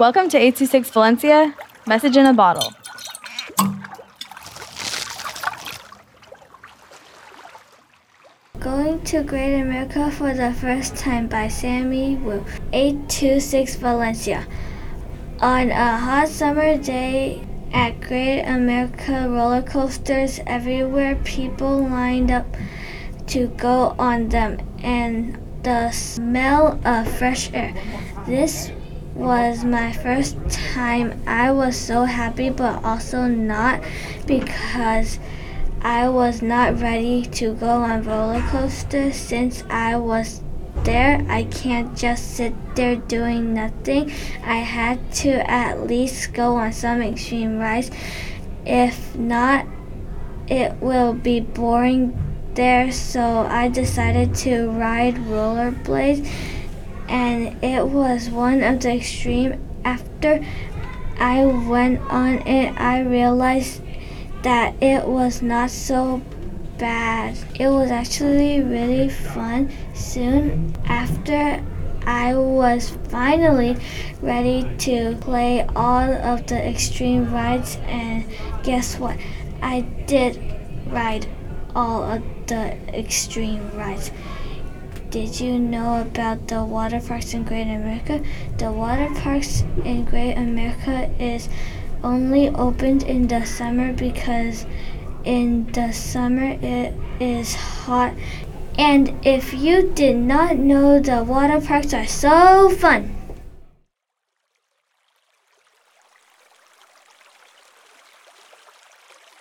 Welcome to 826 Valencia, message in a bottle. Going to Great America for the First Time by Sammy Wu, 826 Valencia. On a hot summer day at Great America, roller coasters everywhere, people lined up to go on them, and the smell of fresh air. This was my first time. I was so happy, but also not because I was not ready to go on roller coasters since I was there. I can't just sit there doing nothing. I had to at least go on some extreme rides. If not, it will be boring there, so I decided to ride rollerblades and it was one of the extreme after I went on it I realized that it was not so bad. It was actually really fun. Soon after I was finally ready to play all of the extreme rides and guess what? I did ride all of the extreme rides. Did you know about the water parks in Great America? The water parks in Great America is only opened in the summer because in the summer it is hot. And if you did not know, the water parks are so fun.